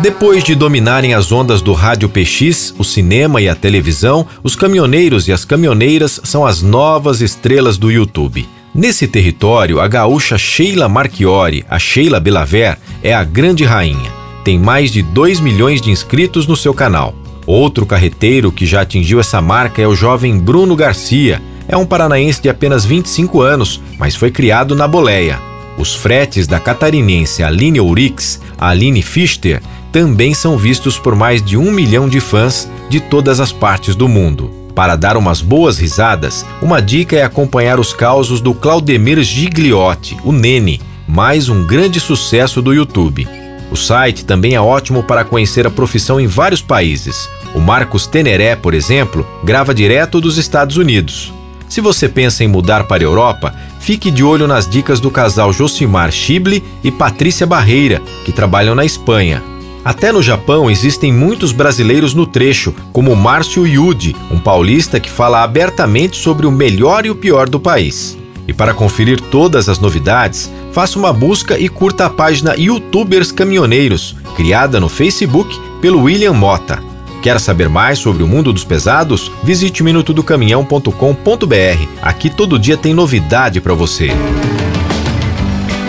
Depois de dominarem as ondas do rádio PX, o cinema e a televisão, os caminhoneiros e as caminhoneiras são as novas estrelas do YouTube. Nesse território, a gaúcha Sheila Marchiori, a Sheila Belaver, é a grande rainha. Tem mais de 2 milhões de inscritos no seu canal. Outro carreteiro que já atingiu essa marca é o jovem Bruno Garcia. É um paranaense de apenas 25 anos, mas foi criado na boleia. Os fretes da catarinense Aline Ourix, Aline Fichter, também são vistos por mais de um milhão de fãs de todas as partes do mundo. Para dar umas boas risadas, uma dica é acompanhar os causos do Claudemir Gigliotti, o Nene, mais um grande sucesso do YouTube. O site também é ótimo para conhecer a profissão em vários países. O Marcos Teneré, por exemplo, grava direto dos Estados Unidos. Se você pensa em mudar para a Europa, fique de olho nas dicas do casal Josimar Schible e Patrícia Barreira, que trabalham na Espanha. Até no Japão existem muitos brasileiros no trecho, como Márcio Yudi, um paulista que fala abertamente sobre o melhor e o pior do país. E para conferir todas as novidades, faça uma busca e curta a página Youtubers Caminhoneiros, criada no Facebook pelo William Mota. Quer saber mais sobre o mundo dos pesados? Visite minutodocaminhão.com.br. Aqui todo dia tem novidade para você.